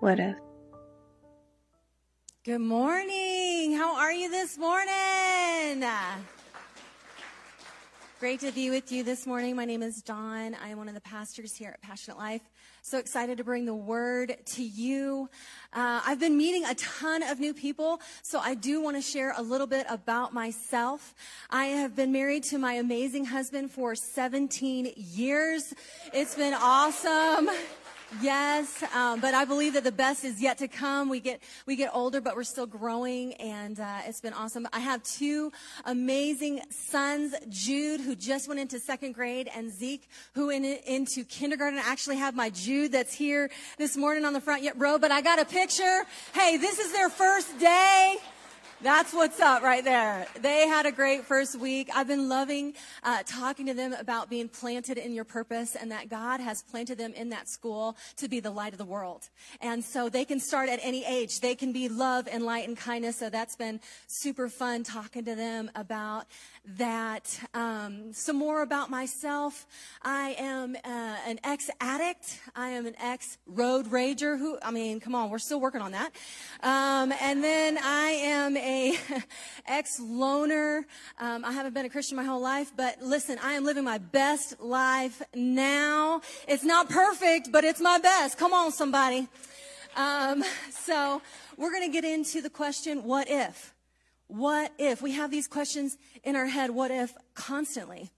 What if? Good morning. How are you this morning? Great to be with you this morning. My name is Dawn. I am one of the pastors here at Passionate Life. So excited to bring the word to you. Uh, I've been meeting a ton of new people, so I do want to share a little bit about myself. I have been married to my amazing husband for 17 years. It's been awesome. Yes, um, but I believe that the best is yet to come. We get we get older, but we're still growing, and uh, it's been awesome. I have two amazing sons, Jude, who just went into second grade, and Zeke, who went into kindergarten. I actually have my Jude that's here this morning on the front row, but I got a picture. Hey, this is their first day. That's what's up right there. They had a great first week. I've been loving uh, talking to them about being planted in your purpose and that God has planted them in that school to be the light of the world. And so they can start at any age. They can be love and light and kindness. So that's been super fun talking to them about that. Um, some more about myself. I am uh, an ex addict. I am an ex road rager. Who, I mean, come on, we're still working on that. Um, and then I am a ex loner. Um, I haven't been a Christian my whole life, but listen, I am living my best life now. It's not perfect, but it's my best. Come on, somebody. Um, so we're going to get into the question, what if? What if? We have these questions in our head, what if, constantly.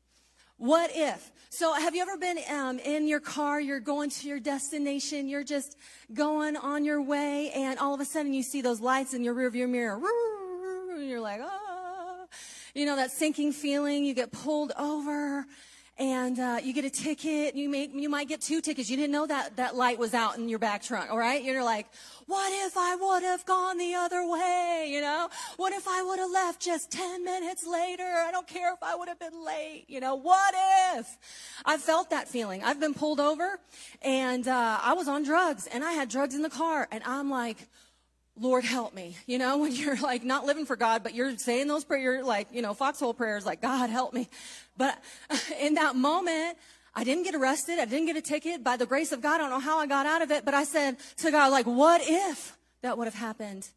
What if? So have you ever been um, in your car, you're going to your destination, you're just going on your way, and all of a sudden you see those lights in your rearview mirror, and you're like, ah, you know, that sinking feeling, you get pulled over, and uh, you get a ticket. You may you might get two tickets. You didn't know that that light was out in your back trunk. All right, you're like, what if I would have gone the other way? You know, what if I would have left just ten minutes later? I don't care if I would have been late. You know, what if? I felt that feeling. I've been pulled over, and uh, I was on drugs, and I had drugs in the car, and I'm like. Lord help me. You know, when you're like not living for God, but you're saying those prayers, like, you know, foxhole prayers, like, God help me. But in that moment, I didn't get arrested. I didn't get a ticket. By the grace of God, I don't know how I got out of it, but I said to God, like, what if that would have happened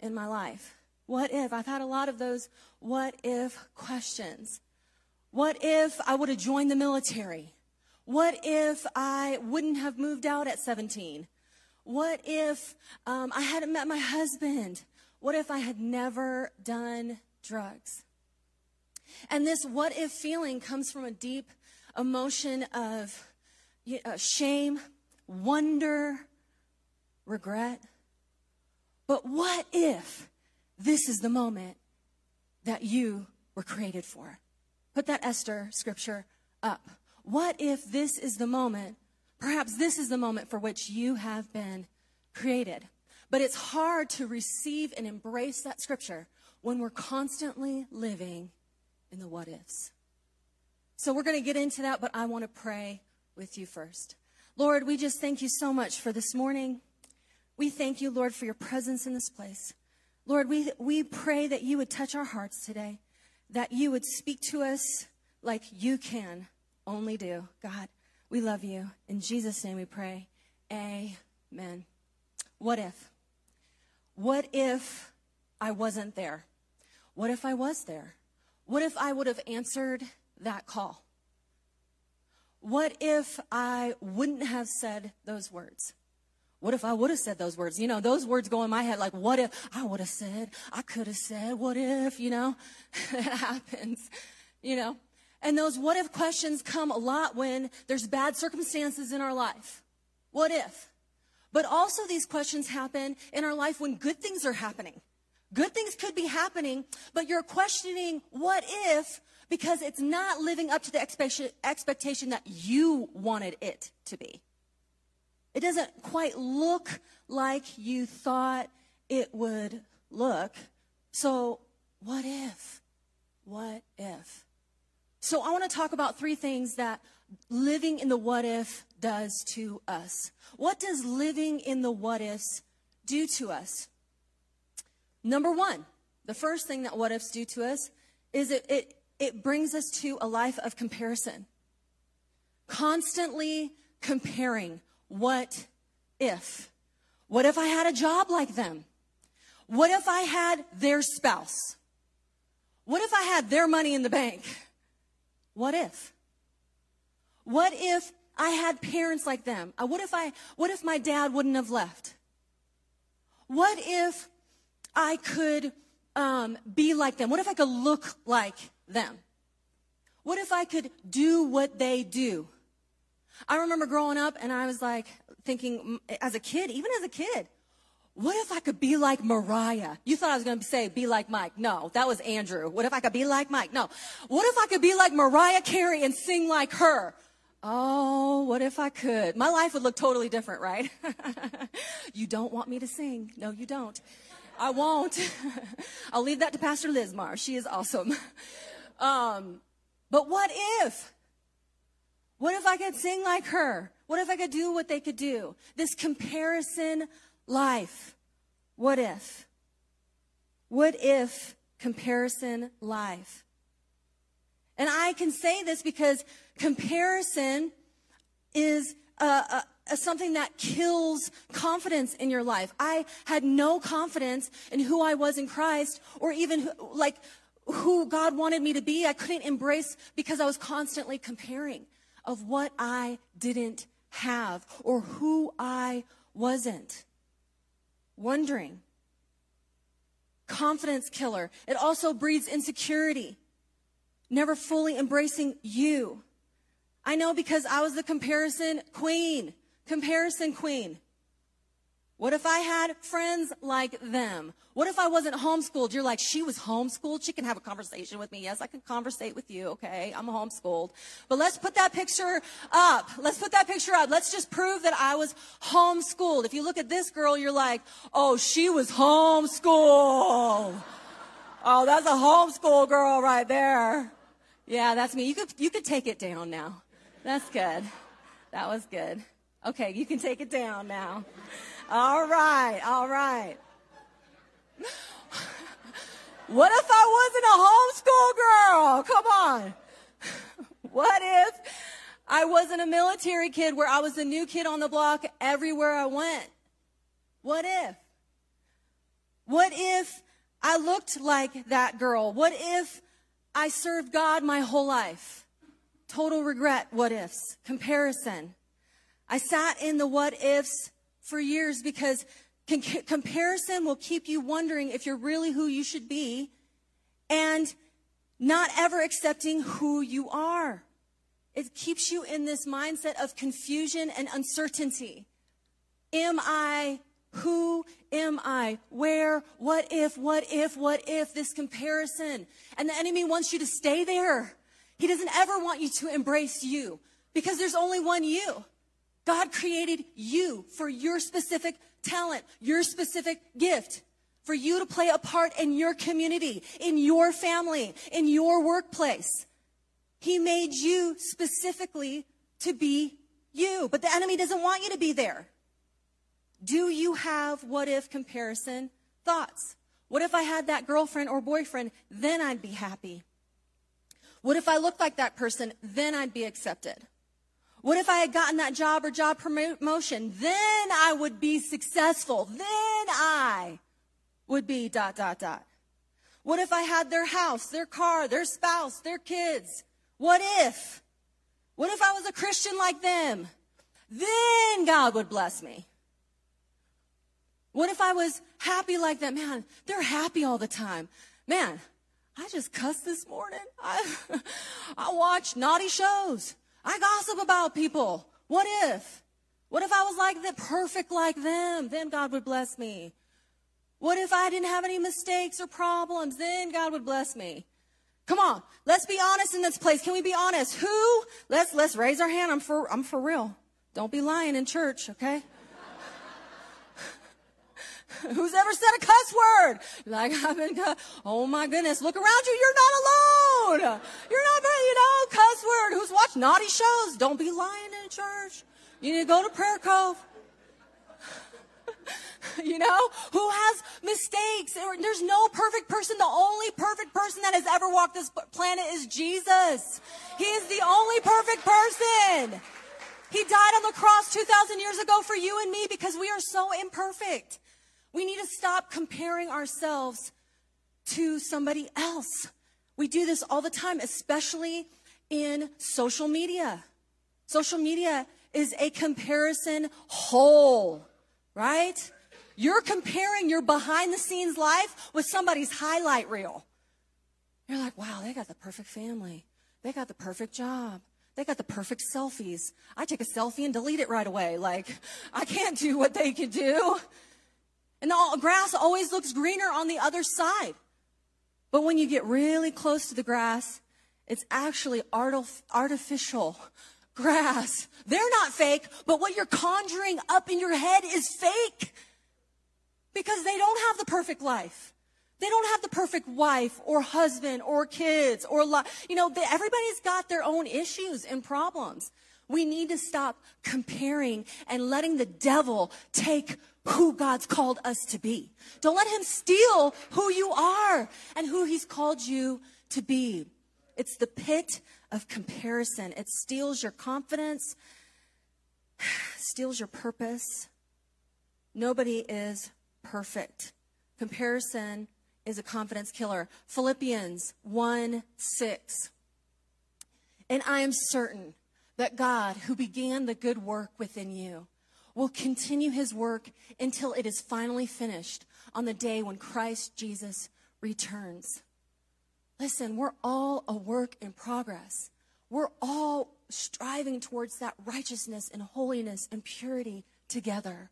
in my life? What if? I've had a lot of those what if questions. What if I would have joined the military? What if I wouldn't have moved out at 17? What if um, I hadn't met my husband? What if I had never done drugs? And this what if feeling comes from a deep emotion of uh, shame, wonder, regret. But what if this is the moment that you were created for? Put that Esther scripture up. What if this is the moment Perhaps this is the moment for which you have been created. But it's hard to receive and embrace that scripture when we're constantly living in the what ifs. So we're going to get into that, but I want to pray with you first. Lord, we just thank you so much for this morning. We thank you, Lord, for your presence in this place. Lord, we, we pray that you would touch our hearts today, that you would speak to us like you can only do. God, we love you. In Jesus' name we pray. Amen. What if? What if I wasn't there? What if I was there? What if I would have answered that call? What if I wouldn't have said those words? What if I would have said those words? You know, those words go in my head like, what if I would have said, I could have said, what if, you know, it happens, you know. And those what if questions come a lot when there's bad circumstances in our life. What if? But also these questions happen in our life when good things are happening. Good things could be happening, but you're questioning what if because it's not living up to the expectation that you wanted it to be. It doesn't quite look like you thought it would look. So, what if? So I want to talk about three things that living in the what if does to us. What does living in the what ifs do to us? Number one, the first thing that what ifs do to us is it, it, it brings us to a life of comparison. Constantly comparing what if. What if I had a job like them? What if I had their spouse? What if I had their money in the bank? What if? What if I had parents like them? Uh, what if I, what if my dad wouldn't have left? What if I could um, be like them? What if I could look like them? What if I could do what they do? I remember growing up and I was like thinking as a kid, even as a kid, what if I could be like Mariah? You thought I was going to say be like Mike. No, that was Andrew. What if I could be like Mike? No. What if I could be like Mariah Carey and sing like her? Oh, what if I could? My life would look totally different, right? you don't want me to sing. No, you don't. I won't. I'll leave that to Pastor Lizmar. She is awesome. Um, but what if? What if I could sing like her? What if I could do what they could do? This comparison life. What if? What if comparison life? And I can say this because comparison is a, a, something that kills confidence in your life. I had no confidence in who I was in Christ or even like who God wanted me to be. I couldn't embrace because I was constantly comparing of what I didn't have or who I wasn't. Wondering. Confidence killer. It also breeds insecurity. Never fully embracing you. I know because I was the comparison queen. Comparison queen. What if I had friends like them? What if I wasn't homeschooled? You're like, she was homeschooled. She can have a conversation with me. Yes, I can conversate with you. Okay. I'm homeschooled. But let's put that picture up. Let's put that picture up. Let's just prove that I was homeschooled. If you look at this girl, you're like, oh, she was homeschooled. Oh, that's a homeschool girl right there. Yeah, that's me. You could, you could take it down now. That's good. That was good. Okay, you can take it down now. All right, all right. What if I wasn't a homeschool girl? Come on. What if I wasn't a military kid where I was the new kid on the block everywhere I went? What if? What if I looked like that girl? What if I served God my whole life? Total regret, what ifs, comparison. I sat in the what ifs for years because con- comparison will keep you wondering if you're really who you should be and not ever accepting who you are. It keeps you in this mindset of confusion and uncertainty. Am I? Who am I? Where? What if? What if? What if? This comparison. And the enemy wants you to stay there. He doesn't ever want you to embrace you because there's only one you. God created you for your specific talent, your specific gift, for you to play a part in your community, in your family, in your workplace. He made you specifically to be you, but the enemy doesn't want you to be there. Do you have what if comparison thoughts? What if I had that girlfriend or boyfriend? Then I'd be happy. What if I looked like that person? Then I'd be accepted. What if I had gotten that job or job promotion? Then I would be successful. Then I would be dot, dot, dot. What if I had their house, their car, their spouse, their kids? What if? What if I was a Christian like them? Then God would bless me. What if I was happy like them? Man, they're happy all the time. Man, I just cussed this morning. I, I watch naughty shows. I gossip about people. What if? What if I was like the perfect like them? Then God would bless me. What if I didn't have any mistakes or problems? Then God would bless me. Come on, let's be honest in this place. Can we be honest? Who? Let's let's raise our hand. I'm for I'm for real. Don't be lying in church, okay? Who's ever said a cuss word? Like I've been, oh my goodness, look around you. You're not alone. You're not, you know, cuss word. Who's watched naughty shows? Don't be lying in church. You need to go to prayer cove. you know, who has mistakes? There's no perfect person. The only perfect person that has ever walked this planet is Jesus. He is the only perfect person. He died on the cross 2,000 years ago for you and me because we are so imperfect. We need to stop comparing ourselves to somebody else. We do this all the time, especially in social media. Social media is a comparison hole, right? You're comparing your behind the scenes life with somebody's highlight reel. You're like, wow, they got the perfect family. They got the perfect job. They got the perfect selfies. I take a selfie and delete it right away. Like, I can't do what they can do. And the grass always looks greener on the other side. But when you get really close to the grass, it's actually artificial grass. They're not fake, but what you're conjuring up in your head is fake because they don't have the perfect life. They don't have the perfect wife or husband or kids or, you know, everybody's got their own issues and problems. We need to stop comparing and letting the devil take who God's called us to be. Don't let him steal who you are and who he's called you to be. It's the pit of comparison. It steals your confidence, steals your purpose. Nobody is perfect. Comparison is a confidence killer. Philippians 1 6. And I am certain that God, who began the good work within you, will continue his work until it is finally finished on the day when Christ Jesus returns. Listen, we're all a work in progress. We're all striving towards that righteousness and holiness and purity together.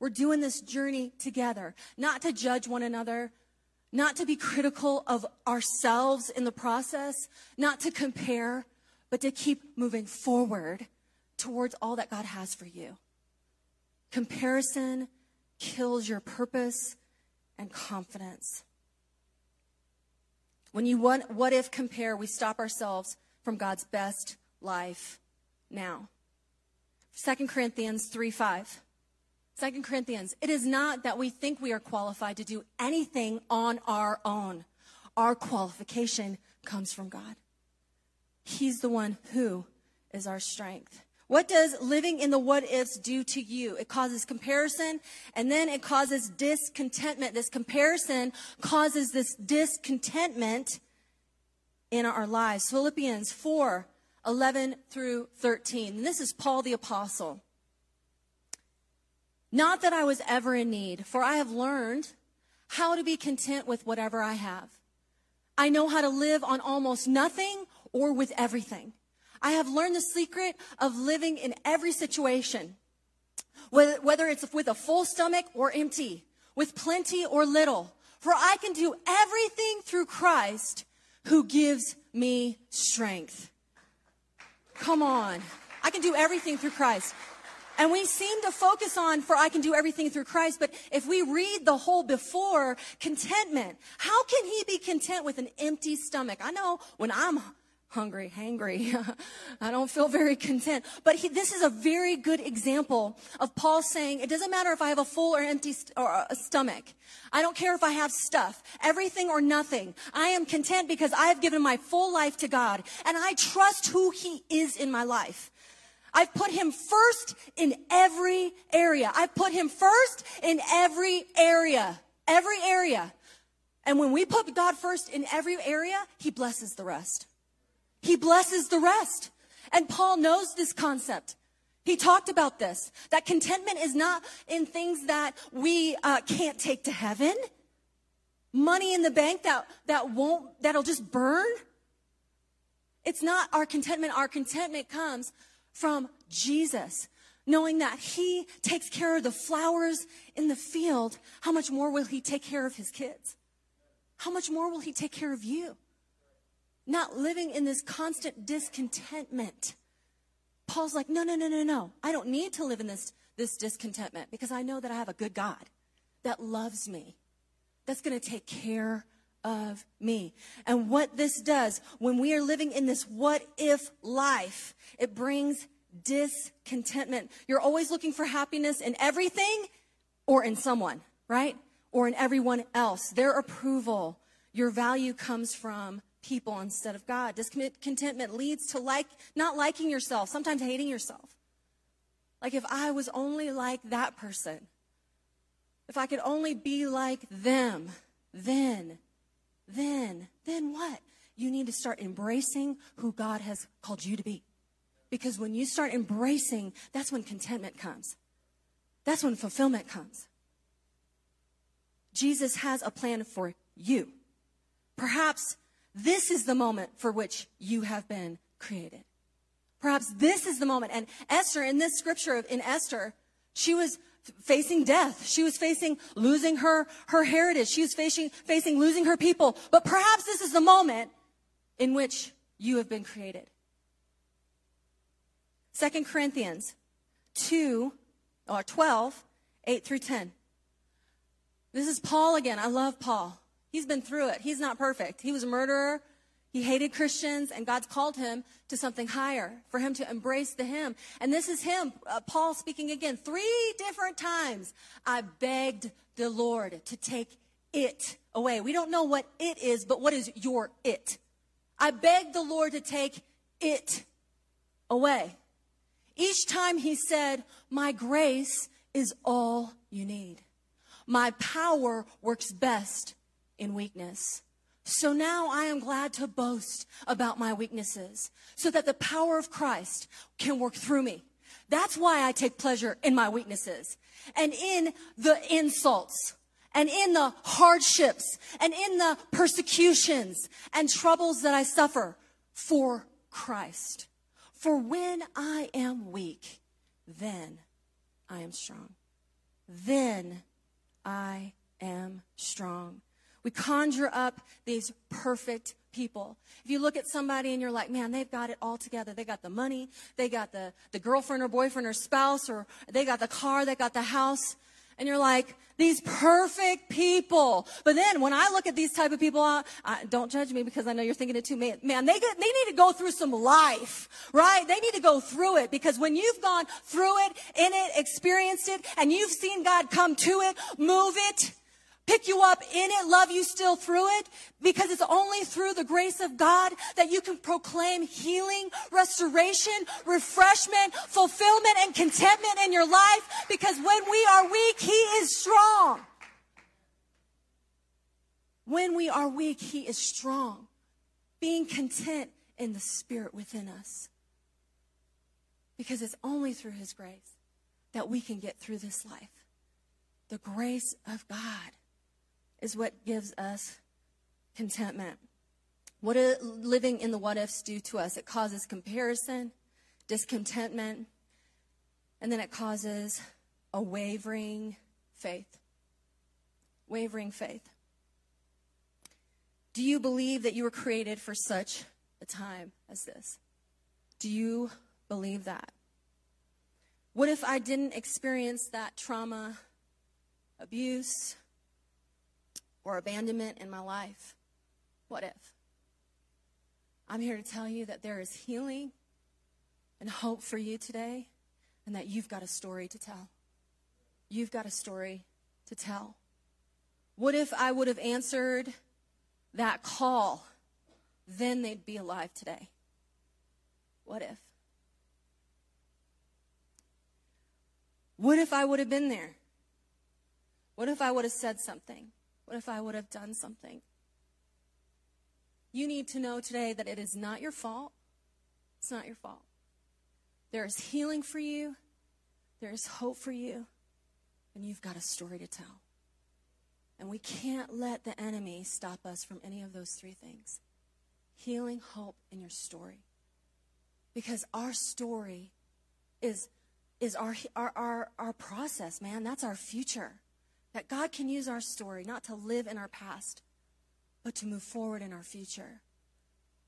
We're doing this journey together, not to judge one another, not to be critical of ourselves in the process, not to compare, but to keep moving forward towards all that God has for you. Comparison kills your purpose and confidence. When you want, what if compare, we stop ourselves from God's best life now. 2 Corinthians 3 5. 2 Corinthians, it is not that we think we are qualified to do anything on our own. Our qualification comes from God. He's the one who is our strength. What does living in the what ifs do to you? It causes comparison and then it causes discontentment. This comparison causes this discontentment in our lives. Philippians 4 11 through 13. And this is Paul the Apostle. Not that I was ever in need, for I have learned how to be content with whatever I have. I know how to live on almost nothing or with everything. I have learned the secret of living in every situation, whether it's with a full stomach or empty, with plenty or little. For I can do everything through Christ who gives me strength. Come on. I can do everything through Christ. And we seem to focus on, for I can do everything through Christ, but if we read the whole before, contentment, how can he be content with an empty stomach? I know when I'm hungry, hangry. I don't feel very content. But he, this is a very good example of Paul saying, it doesn't matter if I have a full or empty st- or a stomach. I don't care if I have stuff, everything or nothing. I am content because I have given my full life to God and I trust who he is in my life. I've put him first in every area. I've put him first in every area. Every area. And when we put God first in every area, he blesses the rest. He blesses the rest. And Paul knows this concept. He talked about this, that contentment is not in things that we uh, can't take to heaven. Money in the bank that, that won't, that'll just burn. It's not our contentment. Our contentment comes from Jesus, knowing that He takes care of the flowers in the field. How much more will He take care of His kids? How much more will He take care of you? Not living in this constant discontentment. Paul's like, no, no, no, no, no. I don't need to live in this, this discontentment because I know that I have a good God that loves me, that's going to take care of me. And what this does, when we are living in this what if life, it brings discontentment. You're always looking for happiness in everything or in someone, right? Or in everyone else. Their approval. Your value comes from people instead of God. Discontentment leads to like, not liking yourself, sometimes hating yourself. Like if I was only like that person, if I could only be like them, then, then, then what? You need to start embracing who God has called you to be. Because when you start embracing, that's when contentment comes. That's when fulfillment comes. Jesus has a plan for you. Perhaps this is the moment for which you have been created. Perhaps this is the moment. And Esther, in this scripture in Esther, she was facing death. She was facing losing her, her heritage. She was facing, facing losing her people. But perhaps this is the moment in which you have been created. Second Corinthians 2 or 12, 8 through 10. This is Paul again. I love Paul. He's been through it. He's not perfect. He was a murderer. He hated Christians, and God's called him to something higher for him to embrace the him. And this is him, uh, Paul speaking again. Three different times I begged the Lord to take it away. We don't know what it is, but what is your it? I begged the Lord to take it away. Each time he said, My grace is all you need. My power works best in weakness. So now I am glad to boast about my weaknesses so that the power of Christ can work through me. That's why I take pleasure in my weaknesses and in the insults and in the hardships and in the persecutions and troubles that I suffer for Christ. For when I am weak, then I am strong. Then I am strong. We conjure up these perfect people. If you look at somebody and you're like, man, they've got it all together. They got the money, they got the, the girlfriend or boyfriend or spouse, or they got the car, they got the house. And you're like, these perfect people. But then when I look at these type of people, I, I, don't judge me because I know you're thinking it too. Man, man they, get, they need to go through some life, right? They need to go through it because when you've gone through it, in it, experienced it, and you've seen God come to it, move it, pick you up in it, love you still through it, because it's only through the grace of God that you can proclaim healing, restoration, refreshment, fulfillment, and contentment in your life, because when we are weak, He is strong. When we are weak, He is strong. Being content in the Spirit within us. Because it's only through His grace that we can get through this life. The grace of God is what gives us contentment. What living in the what ifs do to us? It causes comparison, discontentment, and then it causes a wavering faith. Wavering faith. Do you believe that you were created for such a time as this? Do you believe that? What if I didn't experience that trauma, abuse, or abandonment in my life? What if? I'm here to tell you that there is healing and hope for you today, and that you've got a story to tell. You've got a story to tell. What if I would have answered that call? Then they'd be alive today. What if? What if I would have been there? What if I would have said something? What if I would have done something? You need to know today that it is not your fault. It's not your fault. There is healing for you, there is hope for you, and you've got a story to tell. And we can't let the enemy stop us from any of those three things healing, hope, and your story. Because our story is, is our, our, our, our process, man. That's our future. That God can use our story not to live in our past, but to move forward in our future,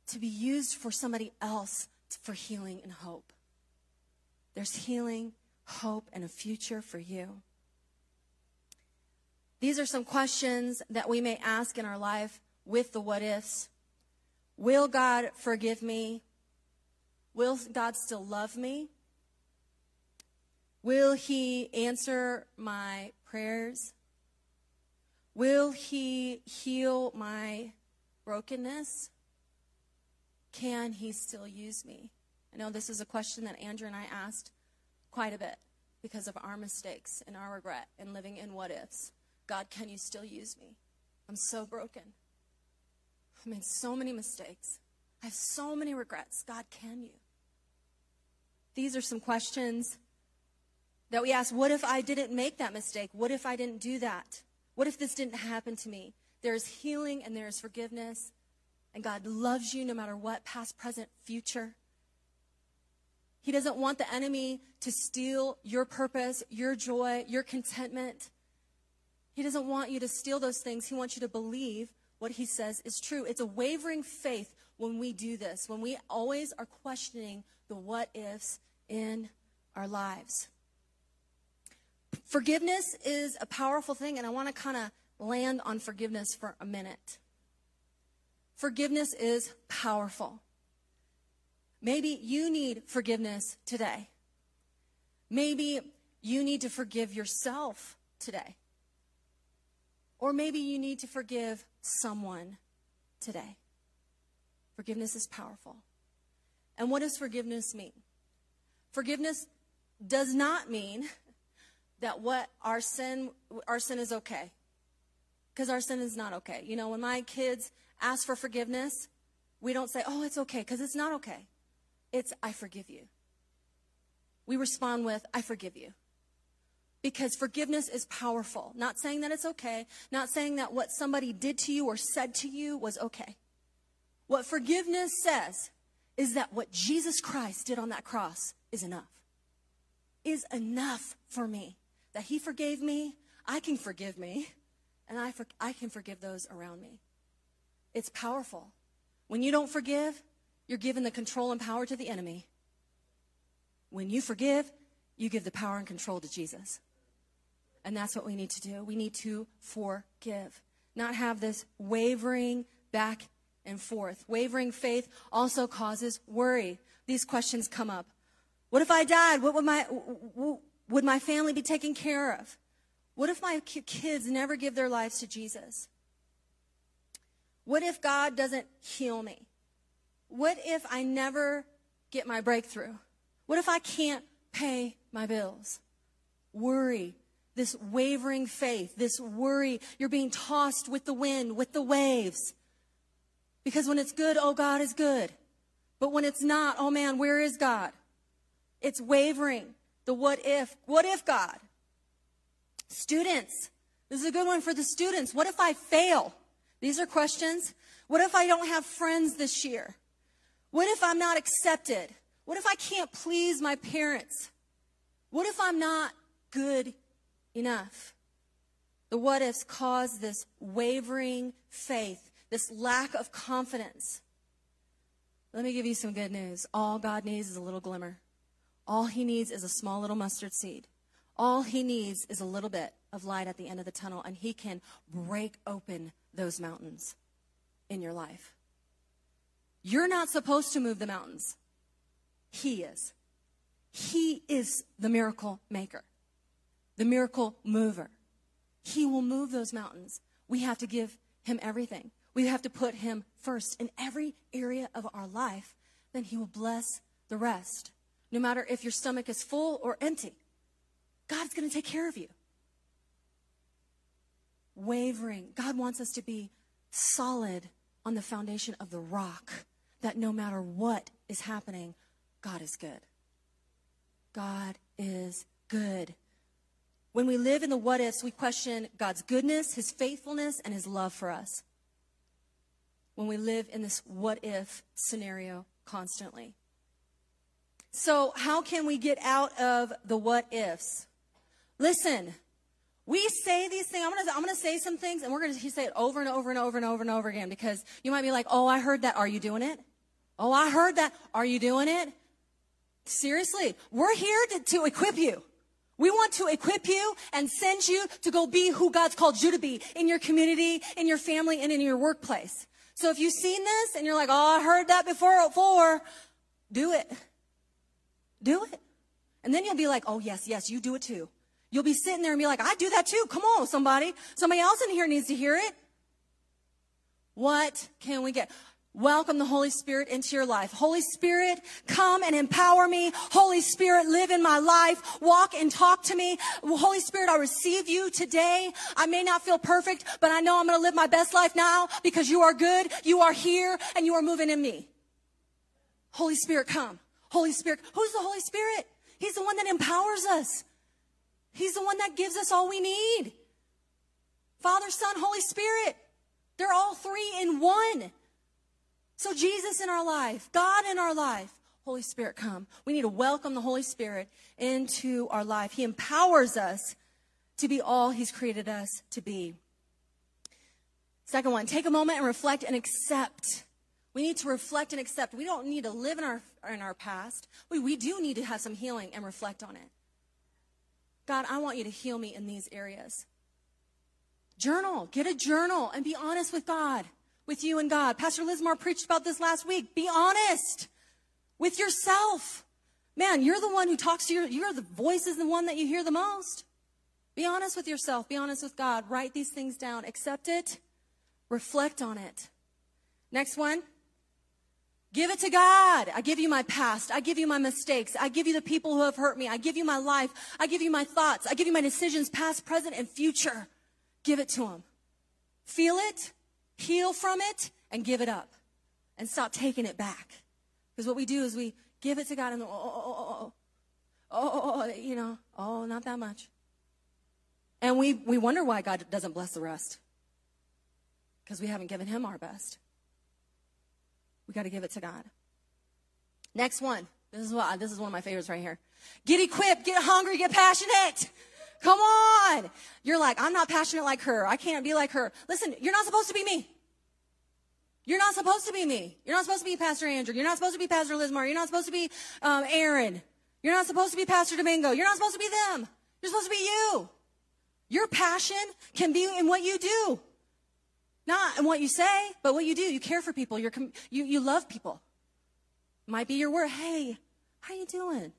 to be used for somebody else for healing and hope. There's healing, hope, and a future for you. These are some questions that we may ask in our life with the what ifs. Will God forgive me? Will God still love me? Will He answer my prayers? Will He heal my brokenness? Can He still use me? I know this is a question that Andrew and I asked quite a bit. because of our mistakes and our regret and living in what ifs. God, can you still use me? I'm so broken. I made so many mistakes. I have so many regrets. God, can you? These are some questions that we ask What if I didn't make that mistake? What if I didn't do that? What if this didn't happen to me? There is healing and there is forgiveness. And God loves you no matter what, past, present, future. He doesn't want the enemy to steal your purpose, your joy, your contentment. He doesn't want you to steal those things. He wants you to believe what he says is true. It's a wavering faith when we do this, when we always are questioning the what ifs in our lives. Forgiveness is a powerful thing, and I want to kind of land on forgiveness for a minute. Forgiveness is powerful. Maybe you need forgiveness today. Maybe you need to forgive yourself today. Or maybe you need to forgive someone today. Forgiveness is powerful. And what does forgiveness mean? Forgiveness does not mean that what our sin our sin is okay. Because our sin is not okay. You know, when my kids ask for forgiveness, we don't say, "Oh, it's okay," because it's not okay. It's I forgive you. We respond with, "I forgive you." Because forgiveness is powerful. Not saying that it's okay, not saying that what somebody did to you or said to you was okay. What forgiveness says is that what Jesus Christ did on that cross is enough. Is enough for me. That he forgave me, I can forgive me, and I, for, I can forgive those around me. It's powerful. When you don't forgive, you're giving the control and power to the enemy. When you forgive, you give the power and control to Jesus. And that's what we need to do. We need to forgive, not have this wavering back and forth. Wavering faith also causes worry. These questions come up. What if I died? What would my, would my family be taken care of? What if my kids never give their lives to Jesus? What if God doesn't heal me? What if I never get my breakthrough? What if I can't pay my bills? Worry, this wavering faith, this worry, you're being tossed with the wind, with the waves. Because when it's good, oh, God is good. But when it's not, oh man, where is God? It's wavering. The what if. What if God? Students. This is a good one for the students. What if I fail? These are questions. What if I don't have friends this year? What if I'm not accepted? What if I can't please my parents? What if I'm not good enough? The what ifs cause this wavering faith this lack of confidence. Let me give you some good news. All God needs is a little glimmer. All he needs is a small little mustard seed. All he needs is a little bit of light at the end of the tunnel, and he can break open those mountains in your life. You're not supposed to move the mountains. He is. He is the miracle maker, the miracle mover. He will move those mountains. We have to give him everything. We have to put him first in every area of our life, then he will bless the rest. No matter if your stomach is full or empty, God's going to take care of you. Wavering. God wants us to be solid on the foundation of the rock that no matter what is happening, God is good. God is good. When we live in the what ifs, we question God's goodness, his faithfulness, and his love for us when we live in this what if scenario constantly. So, how can we get out of the what ifs? Listen, we say these things. I'm gonna, I'm gonna say some things, and we're gonna say it over and over and over and over and over again because you might be like, "Oh, I heard that. Are you doing it? Oh, I heard that. Are you doing it?" Seriously, we're here to, to equip you. We want to equip you and send you to go be who God's called you to be in your community, in your family, and in your workplace. So if you've seen this and you're like, oh, I heard that before, before, do it. Do it. And then you'll be like, oh, yes, yes, you do it too. You'll be sitting there and be like, I do that too. Come on, somebody. Somebody else in here needs to hear it. What can we get? welcome the Holy Spirit into your life. Holy Spirit, come and empower me. Holy Spirit, live in my life. Walk and talk to me. Holy Spirit, I receive you today. I may not feel perfect, but I know I'm going to live my best life now because you are good. You are here and you are moving in me. Holy Spirit, come. Holy Spirit. Who's the Holy Spirit? He's the one that empowers us. He's the one that gives us all we need. Father, Son, Holy Spirit. They're all three in one. So Jesus in our life, God in our life, Holy Spirit come. We need to welcome the Holy Spirit into our life. He empowers us to be all He's created us to be. Second one, take a moment and reflect and accept. We need to reflect and accept. We don't need to live in our, in our past. We, we do need to have some healing and reflect on it. God, I want you to heal me in these areas. Journal. Get a journal and be honest with God with you and God. Pastor Lismar preached about this last week. Be honest with yourself. Man, you're the one who talks to your, you're the voice is the one that you hear the most. Be honest with yourself. Be honest with God. Write these things down. Accept it. Reflect on it. Next one. Give it to God. I give you my past. I give you my mistakes. I give you the people who have hurt me. I give you my life. I give you my thoughts. I give you my decisions, past, present, and future. Give it to Him. Feel it heal from it, and give it up. And stop taking it back. Because what we do is we give it to God and oh oh oh, oh, oh, oh, oh, oh, you know, oh, not that much. And we, we wonder why God doesn't bless the rest. Because we haven't given Him our best. We got to give it to God. Next one. This is what this is one of my favorites right here. Get equipped, get hungry, get passionate. Come on. You're like, I'm not passionate like her. I can't be like her. Listen, you're not supposed to be me. You're not supposed to be me. You're not supposed to be Pastor Andrew. You're not supposed to be Pastor Lismar. You're not supposed to be um, Aaron. You're not supposed to be Pastor Domingo. You're not supposed to be them. You're supposed to be you. Your passion can be in what you do. Not in what you say, but what you do. You care for people. You're, you, you love people. Might be your word. Hey, how you doing?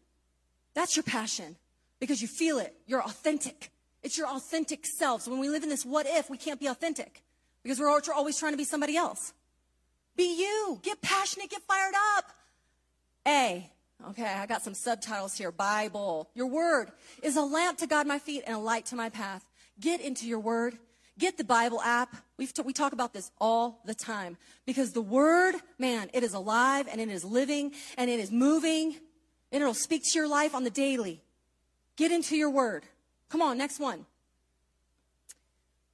That's your passion because you feel it. You're authentic. It's your authentic selves. When we live in this what if, we can't be authentic because we're always trying to be somebody else. Be you. Get passionate. Get fired up. A. Okay, I got some subtitles here. Bible. Your word is a lamp to guide my feet and a light to my path. Get into your word. Get the Bible app. we t- we talk about this all the time because the word, man, it is alive and it is living and it is moving and it'll speak to your life on the daily. Get into your word. Come on, next one.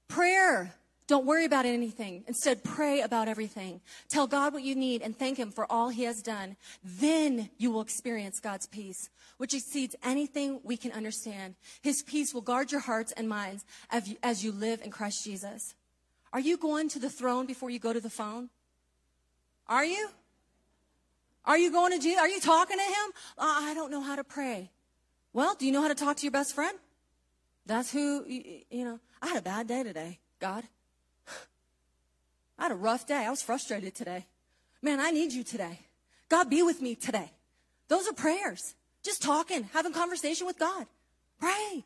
Prayer. Don't worry about anything. Instead, pray about everything. Tell God what you need and thank Him for all He has done. Then you will experience God's peace, which exceeds anything we can understand. His peace will guard your hearts and minds as you live in Christ Jesus. Are you going to the throne before you go to the phone? Are you? Are you going to Jesus? Are you talking to Him? Uh, I don't know how to pray. Well, do you know how to talk to your best friend? That's who, you know, I had a bad day today, God. I had a rough day. I was frustrated today. Man, I need you today. God, be with me today. Those are prayers. Just talking, having conversation with God. Pray.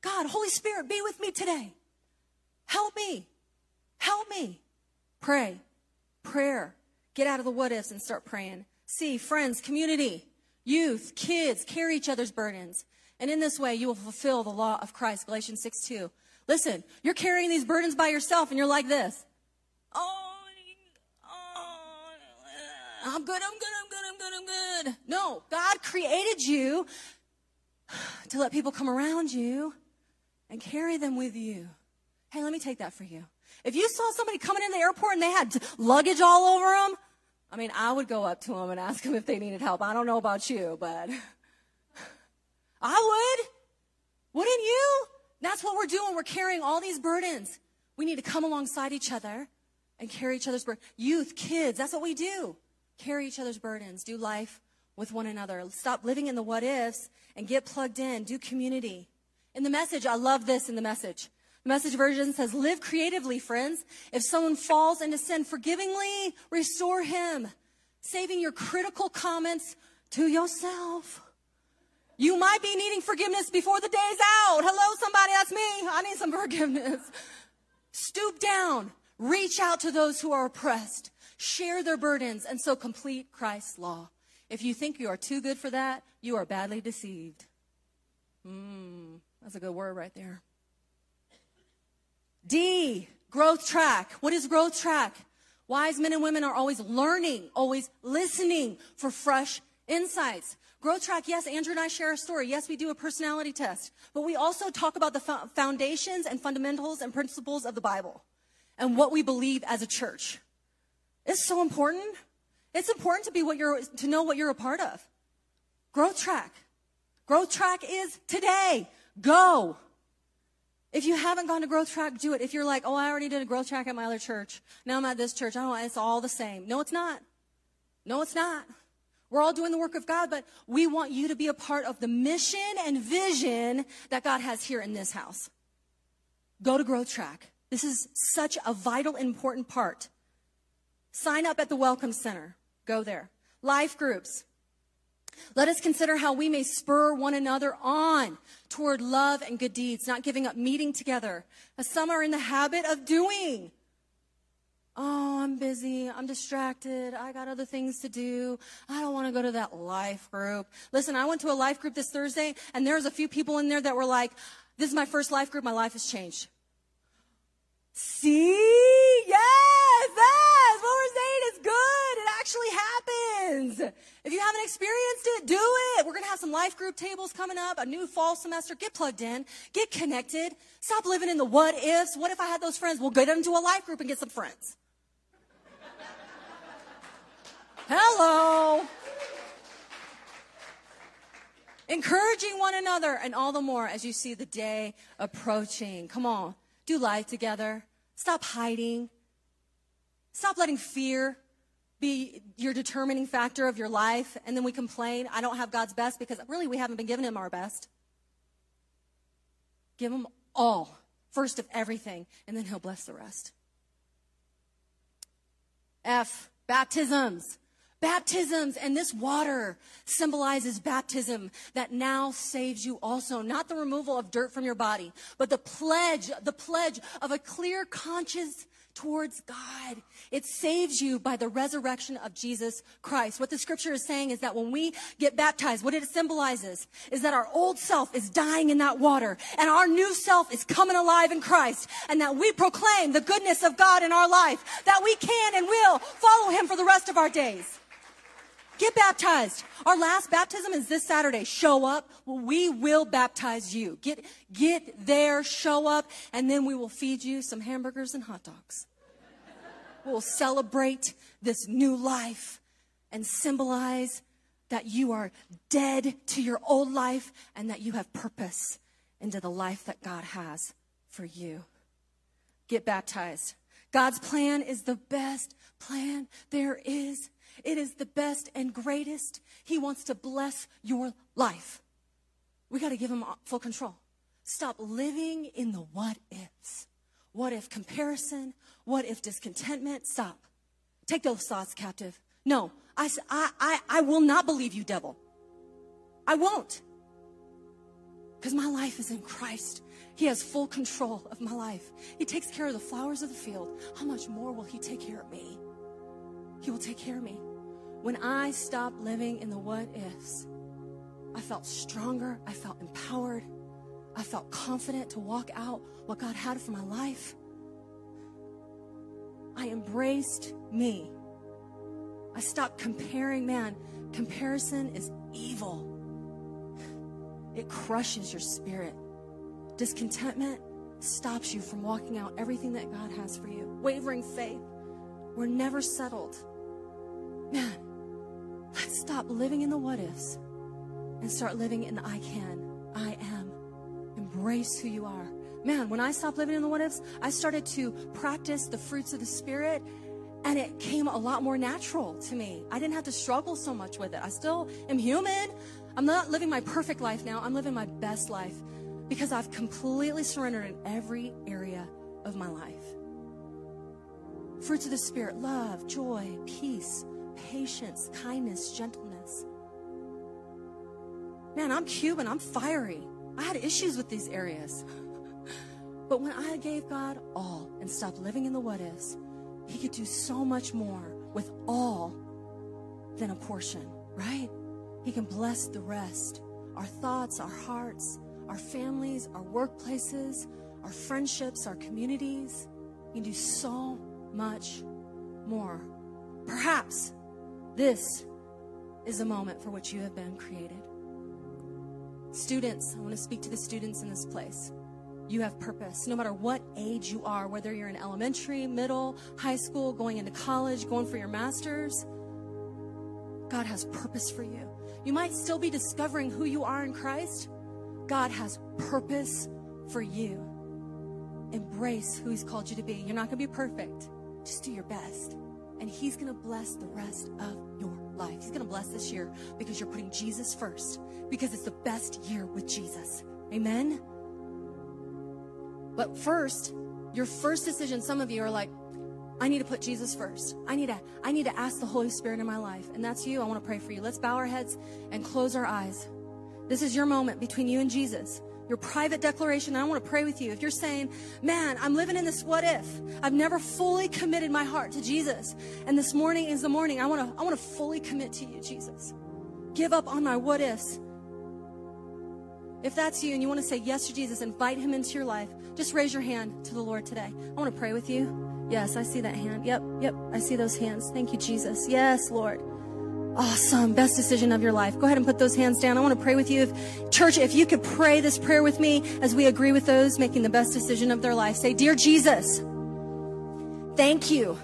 God, Holy Spirit, be with me today. Help me. Help me. Pray. Prayer. Get out of the what ifs and start praying. See, friends, community. Youth, kids, carry each other's burdens. And in this way, you will fulfill the law of Christ. Galatians 6 2. Listen, you're carrying these burdens by yourself and you're like this. Oh, oh, I'm good, I'm good, I'm good, I'm good, I'm good. No, God created you to let people come around you and carry them with you. Hey, let me take that for you. If you saw somebody coming in the airport and they had luggage all over them, I mean, I would go up to them and ask them if they needed help. I don't know about you, but I would. Wouldn't you? That's what we're doing. We're carrying all these burdens. We need to come alongside each other and carry each other's burdens. Youth, kids, that's what we do. Carry each other's burdens. Do life with one another. Stop living in the what ifs and get plugged in. Do community. In the message, I love this in the message. The Message version says, live creatively, friends. If someone falls into sin, forgivingly restore him, saving your critical comments to yourself. You might be needing forgiveness before the day's out. Hello, somebody, that's me. I need some forgiveness. Stoop down. Reach out to those who are oppressed. Share their burdens, and so complete Christ's law. If you think you are too good for that, you are badly deceived. Mmm, that's a good word right there. D, growth track. What is growth track? Wise men and women are always learning, always listening for fresh insights. Growth track, yes, Andrew and I share a story. Yes, we do a personality test, but we also talk about the foundations and fundamentals and principles of the Bible and what we believe as a church. It's so important. It's important to be what you're, to know what you're a part of. Growth track. Growth track is today. Go. If you haven't gone to growth track, do it. If you're like, oh, I already did a growth track at my other church. Now I'm at this church. Oh, it's all the same. No, it's not. No, it's not. We're all doing the work of God, but we want you to be a part of the mission and vision that God has here in this house. Go to growth track. This is such a vital, important part. Sign up at the Welcome Center. Go there. Life groups. Let us consider how we may spur one another on toward love and good deeds, not giving up meeting together, as some are in the habit of doing. Oh, I'm busy. I'm distracted. I got other things to do. I don't want to go to that life group. Listen, I went to a life group this Thursday, and there was a few people in there that were like, This is my first life group. My life has changed. See? Yes, yes. What we're saying is good. It actually happens. If you haven't experienced it, do it. We're going to have some life group tables coming up, a new fall semester. Get plugged in, get connected. Stop living in the what ifs. What if I had those friends? We'll get into a life group and get some friends. Hello. Encouraging one another, and all the more as you see the day approaching. Come on, do life together. Stop hiding. Stop letting fear be your determining factor of your life. And then we complain, I don't have God's best because really we haven't been giving him our best. Give him all, first of everything, and then he'll bless the rest. F, baptisms. Baptisms and this water symbolizes baptism that now saves you also. Not the removal of dirt from your body, but the pledge, the pledge of a clear conscience towards God. It saves you by the resurrection of Jesus Christ. What the scripture is saying is that when we get baptized, what it symbolizes is that our old self is dying in that water and our new self is coming alive in Christ and that we proclaim the goodness of God in our life, that we can and will follow him for the rest of our days. Get baptized. Our last baptism is this Saturday. Show up. We will baptize you. Get, get there, show up, and then we will feed you some hamburgers and hot dogs. We'll celebrate this new life and symbolize that you are dead to your old life and that you have purpose into the life that God has for you. Get baptized. God's plan is the best plan there is. It is the best and greatest. He wants to bless your life. We got to give him full control. Stop living in the what ifs. What if comparison? What if discontentment? Stop. Take those thoughts captive. No, I, I, I, will not believe you, devil. I won't. Because my life is in Christ. He has full control of my life. He takes care of the flowers of the field. How much more will He take care of me? He will take care of me. When I stopped living in the what ifs, I felt stronger. I felt empowered. I felt confident to walk out what God had for my life. I embraced me. I stopped comparing. Man, comparison is evil, it crushes your spirit. Discontentment stops you from walking out everything that God has for you. Wavering faith, we're never settled. Man, let's stop living in the what ifs and start living in the I can, I am. Embrace who you are. Man, when I stopped living in the what ifs, I started to practice the fruits of the Spirit and it came a lot more natural to me. I didn't have to struggle so much with it. I still am human. I'm not living my perfect life now. I'm living my best life because I've completely surrendered in every area of my life. Fruits of the Spirit love, joy, peace, patience, kindness, gentleness. Man, I'm Cuban, I'm fiery. I had issues with these areas. But when I gave God all and stopped living in the what ifs, He could do so much more with all than a portion, right? He can bless the rest. Our thoughts, our hearts, our families, our workplaces, our friendships, our communities. He can do so much more. Perhaps this is a moment for which you have been created. Students, I want to speak to the students in this place. You have purpose. No matter what age you are, whether you're in elementary, middle, high school, going into college, going for your master's, God has purpose for you. You might still be discovering who you are in Christ. God has purpose for you. Embrace who He's called you to be. You're not going to be perfect. Just do your best. And He's going to bless the rest of your life. He's going to bless this year because you're putting Jesus first, because it's the best year with Jesus. Amen? But first, your first decision, some of you are like, I need to put Jesus first. I need to I need to ask the Holy Spirit in my life. And that's you. I want to pray for you. Let's bow our heads and close our eyes. This is your moment between you and Jesus. Your private declaration. I want to pray with you. If you're saying, "Man, I'm living in this what if. I've never fully committed my heart to Jesus, and this morning is the morning I want to I want to fully commit to you, Jesus. Give up on my what ifs if that's you and you want to say yes to Jesus, invite him into your life, just raise your hand to the Lord today. I want to pray with you. Yes, I see that hand. Yep, yep, I see those hands. Thank you, Jesus. Yes, Lord. Awesome. Best decision of your life. Go ahead and put those hands down. I want to pray with you. If, church, if you could pray this prayer with me as we agree with those making the best decision of their life. Say, Dear Jesus, thank you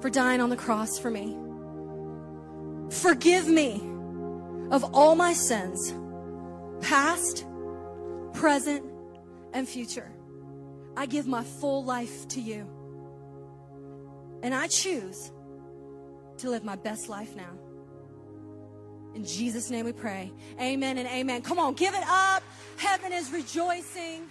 for dying on the cross for me. Forgive me of all my sins past, present, and future. I give my full life to you. And I choose to live my best life now. In Jesus' name we pray. Amen and amen. Come on, give it up. Heaven is rejoicing.